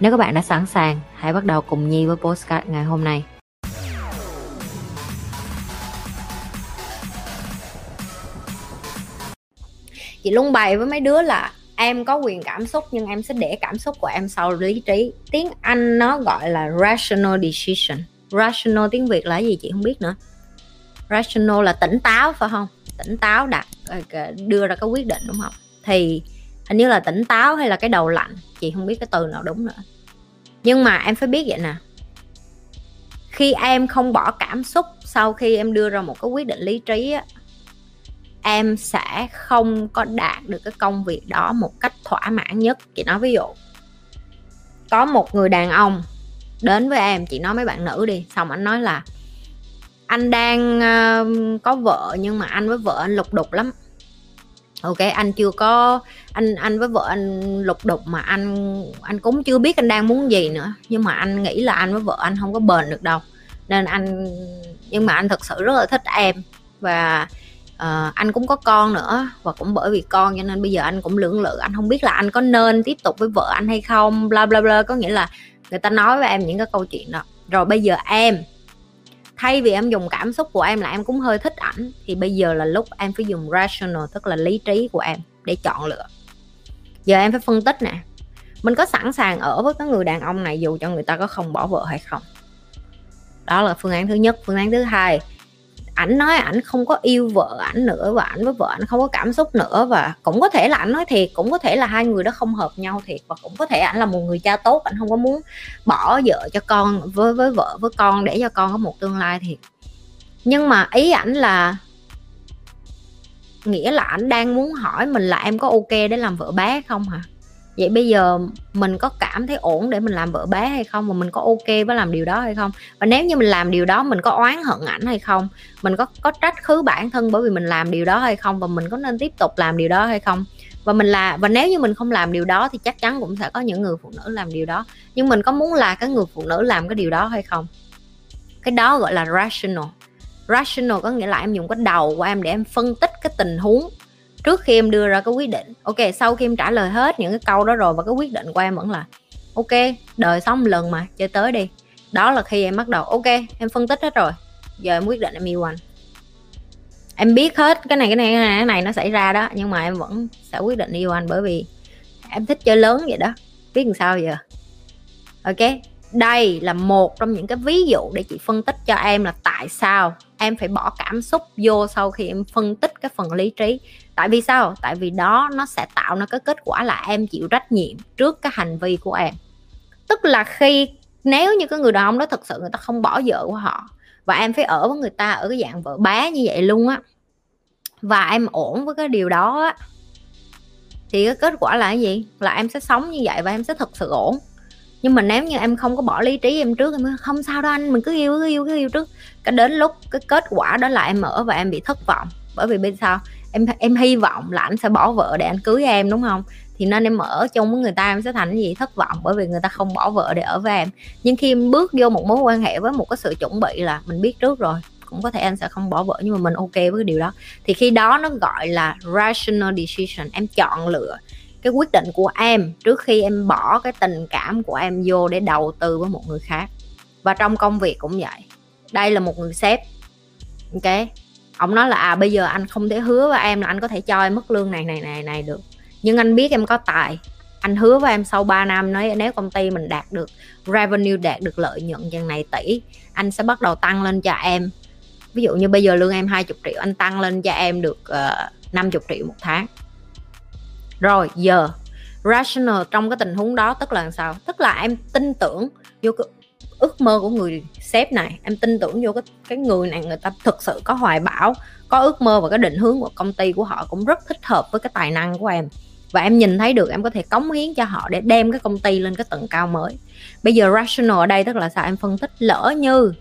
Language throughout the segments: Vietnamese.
Nếu các bạn đã sẵn sàng, hãy bắt đầu cùng Nhi với postcard ngày hôm nay. Chị luôn bày với mấy đứa là em có quyền cảm xúc nhưng em sẽ để cảm xúc của em sau lý trí. Tiếng Anh nó gọi là rational decision. Rational tiếng Việt là gì chị không biết nữa. Rational là tỉnh táo phải không? Tỉnh táo đặt ờ, ờ, đưa ra cái quyết định đúng không? Thì hình như là tỉnh táo hay là cái đầu lạnh chị không biết cái từ nào đúng nữa nhưng mà em phải biết vậy nè. Khi em không bỏ cảm xúc sau khi em đưa ra một cái quyết định lý trí á em sẽ không có đạt được cái công việc đó một cách thỏa mãn nhất. Chị nói ví dụ có một người đàn ông đến với em chị nói mấy bạn nữ đi xong anh nói là anh đang uh, có vợ nhưng mà anh với vợ anh lục đục lắm ok anh chưa có anh anh với vợ anh lục đục mà anh anh cũng chưa biết anh đang muốn gì nữa. Nhưng mà anh nghĩ là anh với vợ anh không có bền được đâu. Nên anh nhưng mà anh thật sự rất là thích em. Và uh, anh cũng có con nữa. Và cũng bởi vì con cho nên bây giờ anh cũng lưỡng lự. Anh không biết là anh có nên tiếp tục với vợ anh hay không. Bla bla bla. Có nghĩa là người ta nói với em những cái câu chuyện đó. Rồi bây giờ em thay vì em dùng cảm xúc của em là em cũng hơi thích ảnh, thì bây giờ là lúc em phải dùng rational, tức là lý trí của em để chọn lựa. Giờ em phải phân tích nè, mình có sẵn sàng ở với cái người đàn ông này dù cho người ta có không bỏ vợ hay không? Đó là phương án thứ nhất. Phương án thứ hai ảnh nói ảnh không có yêu vợ ảnh nữa và ảnh với vợ ảnh không có cảm xúc nữa và cũng có thể là ảnh nói thiệt, cũng có thể là hai người đó không hợp nhau thiệt và cũng có thể ảnh là một người cha tốt, ảnh không có muốn bỏ vợ cho con với với vợ, với con để cho con có một tương lai thiệt. Nhưng mà ý ảnh là nghĩa là ảnh đang muốn hỏi mình là em có ok để làm vợ bé không hả? Vậy bây giờ mình có cảm thấy ổn để mình làm vợ bé hay không? Và mình có ok với làm điều đó hay không? Và nếu như mình làm điều đó, mình có oán hận ảnh hay không? Mình có có trách khứ bản thân bởi vì mình làm điều đó hay không? Và mình có nên tiếp tục làm điều đó hay không? Và mình là, và nếu như mình không làm điều đó thì chắc chắn cũng sẽ có những người phụ nữ làm điều đó. Nhưng mình có muốn là cái người phụ nữ làm cái điều đó hay không? Cái đó gọi là rational. Rational có nghĩa là em dùng cái đầu của em để em phân tích cái tình huống trước khi em đưa ra cái quyết định. Ok sau khi em trả lời hết những cái câu đó rồi và cái quyết định của em vẫn là ok đời sống lần mà chơi tới đi. Đó là khi em bắt đầu ok em phân tích hết rồi. Giờ em quyết định em yêu anh. Em biết hết cái này cái này cái này, cái này nó xảy ra đó nhưng mà em vẫn sẽ quyết định yêu anh bởi vì em thích chơi lớn vậy đó. Biết làm sao giờ? Ok đây là một trong những cái ví dụ để chị phân tích cho em là tại sao em phải bỏ cảm xúc vô sau khi em phân tích cái phần lý trí tại vì sao? Tại vì đó nó sẽ tạo ra cái kết quả là em chịu trách nhiệm trước cái hành vi của em. Tức là khi, nếu như cái người đàn ông đó thực sự người ta không bỏ vợ của họ, và em phải ở với người ta ở cái dạng vợ bé như vậy luôn á, và em ổn với cái điều đó á, thì cái kết quả là cái gì? Là em sẽ sống như vậy và em sẽ thật sự ổn. Nhưng mà nếu như em không có bỏ lý trí em trước, em không sao đâu anh, mình cứ yêu cứ yêu cứ yêu trước. Cái đến lúc cái kết quả đó là em ở và em bị thất vọng. Bởi vì bên sao em em hy vọng là anh sẽ bỏ vợ để anh cưới em, đúng không? Thì nên em ở chung với người ta em sẽ thành cái gì? Thất vọng, bởi vì người ta không bỏ vợ để ở với em. Nhưng khi em bước vô một mối quan hệ với một cái sự chuẩn bị là mình biết trước rồi, cũng có thể anh sẽ không bỏ vợ, nhưng mà mình ok với cái điều đó. Thì khi đó nó gọi là rational decision, em chọn lựa cái quyết định của em trước khi em bỏ cái tình cảm của em vô để đầu tư với một người khác. Và trong công việc cũng vậy. Đây là một người sếp, ok? Ông nói là à bây giờ anh không thể hứa với em là anh có thể cho em mức lương này này này này được. Nhưng anh biết em có tài. Anh hứa với em sau 3 năm nói nếu công ty mình đạt được revenue đạt được lợi nhuận chừng này tỷ anh sẽ bắt đầu tăng lên cho em. Ví dụ như bây giờ lương em 20 triệu anh tăng lên cho em được ờ, uh, 50 triệu một tháng. Rồi giờ. Rational trong cái tình huống đó tức là làm sao? Tức là em tin tưởng vô cái ước mơ của người sếp này. Em tin tưởng vô cái cái người này, người ta thực sự có hoài bão, có ước mơ và cái định hướng của công ty của họ cũng rất thích hợp với cái tài năng của em. Và em nhìn thấy được, em có thể cống hiến cho họ để đem cái công ty lên cái tầng cao mới. Bây giờ rational ở đây tức là sao? Em phân tích lỡ như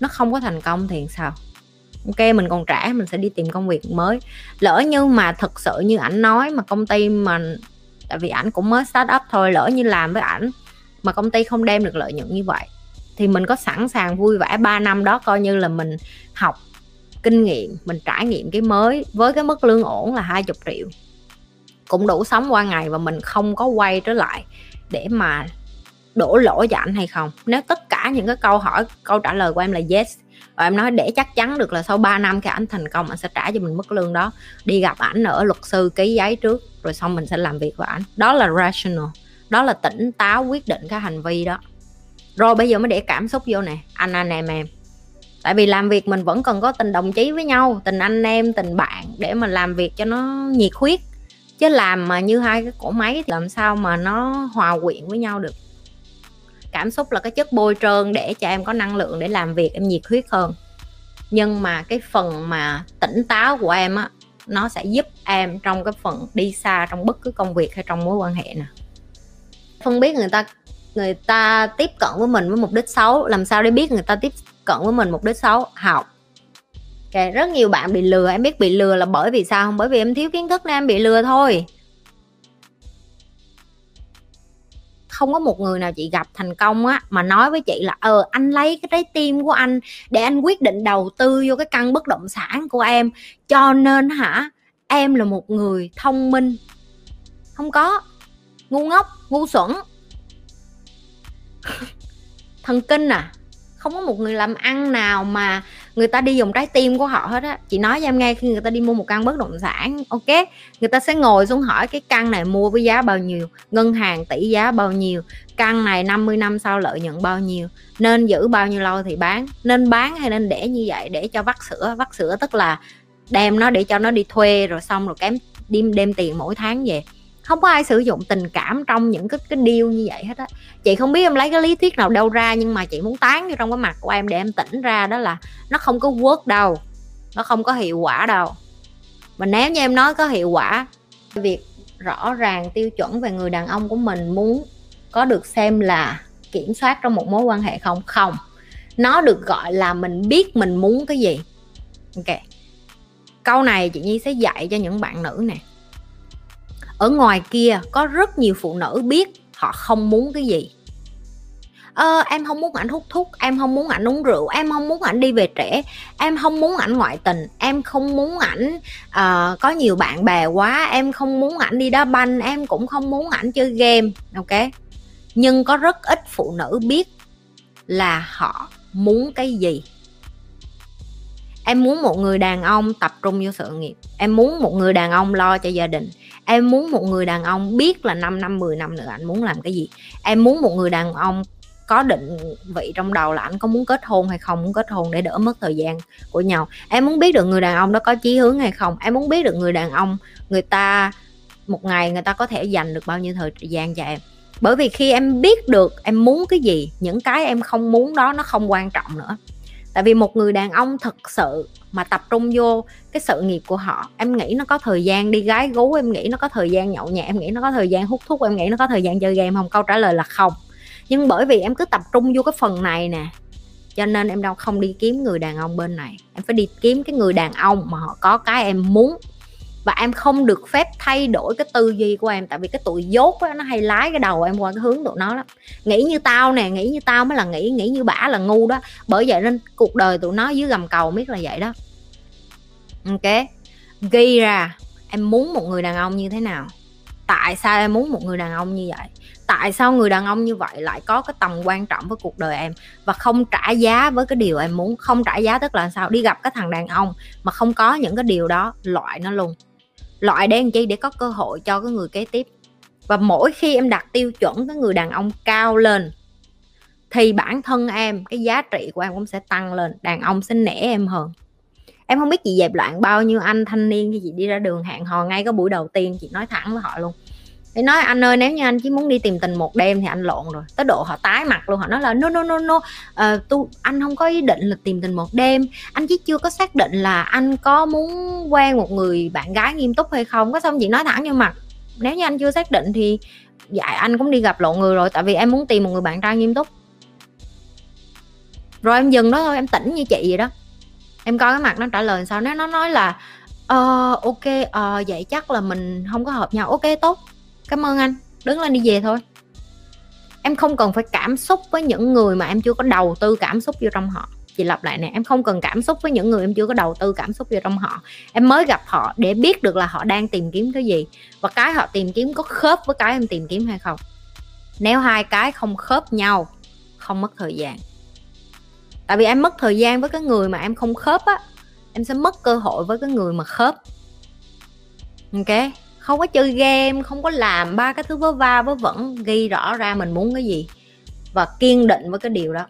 nó không có thành công thì sao? Ok, mình còn trẻ, mình sẽ đi tìm công việc mới. Lỡ như mà thật sự như ảnh nói mà công ty mà, tại vì ảnh cũng mới start up thôi, lỡ như làm với ảnh mà công ty không đem được lợi nhuận như vậy. Thì mình có sẵn sàng vui vẻ 3 năm đó coi như là mình học kinh nghiệm, mình trải nghiệm cái mới với cái mức lương ổn là 20 triệu. Cũng đủ sống qua ngày và mình không có quay trở lại để mà đổ lỗi cho anh hay không. Nếu tất cả những cái câu hỏi, câu trả lời của em là yes, và em nói để chắc chắn được là sau 3 năm khi ảnh thành công anh sẽ trả cho mình mức lương đó. Đi gặp ảnh ở luật sư ký giấy trước, rồi xong mình sẽ làm việc với ảnh. Đó là rational đó là tỉnh táo quyết định cái hành vi đó. Rồi bây giờ mới để cảm xúc vô nè, anh anh, em em. Tại vì làm việc mình vẫn cần có tình đồng chí với nhau, tình anh, em, tình bạn để mà làm việc cho nó nhiệt huyết. Chứ làm mà như hai cái cổ máy thì làm sao mà nó hòa quyện với nhau được. Cảm xúc là cái chất bôi trơn để cho em có năng lượng để làm việc, em nhiệt huyết hơn. Nhưng mà cái phần mà tỉnh táo của em á, nó sẽ giúp em trong cái phần đi xa trong bất cứ công việc hay trong mối quan hệ nè phân biết người ta người ta tiếp cận với mình với mục đích xấu, làm sao để biết người ta tiếp cận với mình mục đích xấu? Học. Okay. rất nhiều bạn bị lừa, em biết bị lừa là bởi vì sao không? Bởi vì em thiếu kiến thức nên em bị lừa thôi. Không có một người nào chị gặp thành công á, mà nói với chị là ờ anh lấy cái trái tim của anh để anh quyết định đầu tư vô cái căn bất động sản của em. Cho nên hả, em là một người thông minh. Không có ngu ngốc, ngu xuẩn. Thần kinh à không có một người làm ăn nào mà người ta đi dùng trái tim của họ hết á. Chị nói cho em nghe, khi người ta đi mua một căn bất động sản, ok, người ta sẽ ngồi xuống hỏi cái căn này mua với giá bao nhiêu, ngân hàng tỷ giá bao nhiêu, căn này 50 năm sau lợi nhuận bao nhiêu, nên giữ bao nhiêu lâu thì bán, nên bán hay nên để như vậy để cho vắt sữa. Vắt sữa tức là đem nó để cho nó đi thuê rồi xong rồi kém đem đem tiền mỗi tháng về không có ai sử dụng tình cảm trong những cái cái điều như vậy hết á. Chị không biết em lấy cái lý thuyết nào đâu ra, nhưng mà chị muốn tán vô trong cái mặt của em để em tỉnh ra, đó là nó không có work đâu, nó không có hiệu quả đâu. Mà nếu như em nói có hiệu quả, việc rõ ràng tiêu chuẩn về người đàn ông của mình muốn có được xem là kiểm soát trong một mối quan hệ không? Không. Nó được gọi là mình biết mình muốn cái gì. Ok. Câu này chị nhi sẽ dạy cho những bạn nữ này ở ngoài kia có rất nhiều phụ nữ biết họ không muốn cái gì. Ờ, em không muốn ảnh hút thuốc em không muốn ảnh uống rượu em không muốn ảnh đi về trễ em không muốn ảnh ngoại tình em không muốn ảnh uh, có nhiều bạn bè quá em không muốn ảnh đi đá banh em cũng không muốn ảnh chơi game ok? Nhưng có rất ít phụ nữ biết là họ muốn cái gì. Em muốn một người đàn ông tập trung vô sự nghiệp em muốn một người đàn ông lo cho gia đình em muốn một người đàn ông biết là 5 năm 10 năm nữa anh muốn làm cái gì? Em muốn một người đàn ông có định vị trong đầu là anh có muốn kết hôn hay không, muốn kết hôn để đỡ mất thời gian của nhau. Em muốn biết được người đàn ông đó có chí hướng hay không. Em muốn biết được người đàn ông, người ta, một ngày người ta có thể dành được bao nhiêu thời gian cho em. Bởi vì khi em biết được em muốn cái gì, những cái em không muốn đó nó không quan trọng nữa tại vì một người đàn ông thực sự mà tập trung vô cái sự nghiệp của họ, em nghĩ nó có thời gian đi gái gú, em nghĩ nó có thời gian nhậu nhẹt, em nghĩ nó có thời gian hút thuốc, em nghĩ nó có thời gian chơi game không? Câu trả lời là không. Nhưng bởi vì em cứ tập trung vô cái phần này nè, cho nên em đâu, không đi kiếm người đàn ông bên này. Em phải đi kiếm cái người đàn ông mà họ có cái em muốn và em không được phép thay đổi cái tư duy của em tại vì cái tụi dốt đó, nó hay lái cái đầu em qua cái hướng tụi nó lắm. Nghĩ như tao nè nghĩ như tao mới là nghĩ nghĩ như bả là ngu đó. Bởi vậy nên cuộc đời tụi nó dưới gầm cầu biết là vậy đó. Ok. Ghi ra em muốn một người đàn ông như thế nào? Tại sao em muốn một người đàn ông như vậy? Tại sao người đàn ông như vậy lại có cái tầm quan trọng với cuộc đời em? Và không trả giá với cái điều em muốn. Không trả giá tức là sao? Đi gặp cái thằng đàn ông mà không có những cái điều đó loại nó luôn loại để làm chi để có cơ hội cho cái người kế tiếp. Và mỗi khi em đặt tiêu chuẩn cái người đàn ông cao lên, thì bản thân em, cái giá trị của em cũng sẽ tăng lên, đàn ông sẽ nể em hơn. Em không biết chị dẹp loạn bao nhiêu anh thanh niên khi chị đi ra đường hẹn hò ngay cái buổi đầu tiên, chị nói thẳng với họ luôn thì nói anh ơi nếu như anh chỉ muốn đi tìm tình một đêm thì anh lộn rồi. Tới độ họ tái mặt luôn họ nói là no no no no. Uh, tu anh không có ý định là tìm tình một đêm. Anh chỉ chưa có xác định là anh có muốn quen một người bạn gái nghiêm túc hay không. Có xong chị nói thẳng như mặt nếu như anh chưa xác định thì dạ anh cũng đi gặp lộn người rồi tại vì em muốn tìm một người bạn trai nghiêm túc. Rồi em dừng đó thôi em tỉnh như chị vậy đó. Em coi cái mặt nó trả lời sao nếu nó nói là ờ ok ờ vậy chắc là mình không có hợp nhau. Ok tốt cảm ơn anh. Đứng lên đi về thôi. Em không cần phải cảm xúc với những người mà em chưa có đầu tư cảm xúc vô trong họ. Chị lặp lại nè, em không cần cảm xúc với những người em chưa có đầu tư cảm xúc vô trong họ. Em mới gặp họ để biết được là họ đang tìm kiếm cái gì và cái họ tìm kiếm có khớp với cái em tìm kiếm hay không. Nếu hai cái không khớp nhau, không mất thời gian. Tại vì em mất thời gian với cái người mà em không khớp á, em sẽ mất cơ hội với cái người mà khớp. Ok? Không có chơi game, không có làm ba cái thứ vớ va vớ vẩn, ghi rõ ra mình muốn cái gì và kiên định với cái điều đó.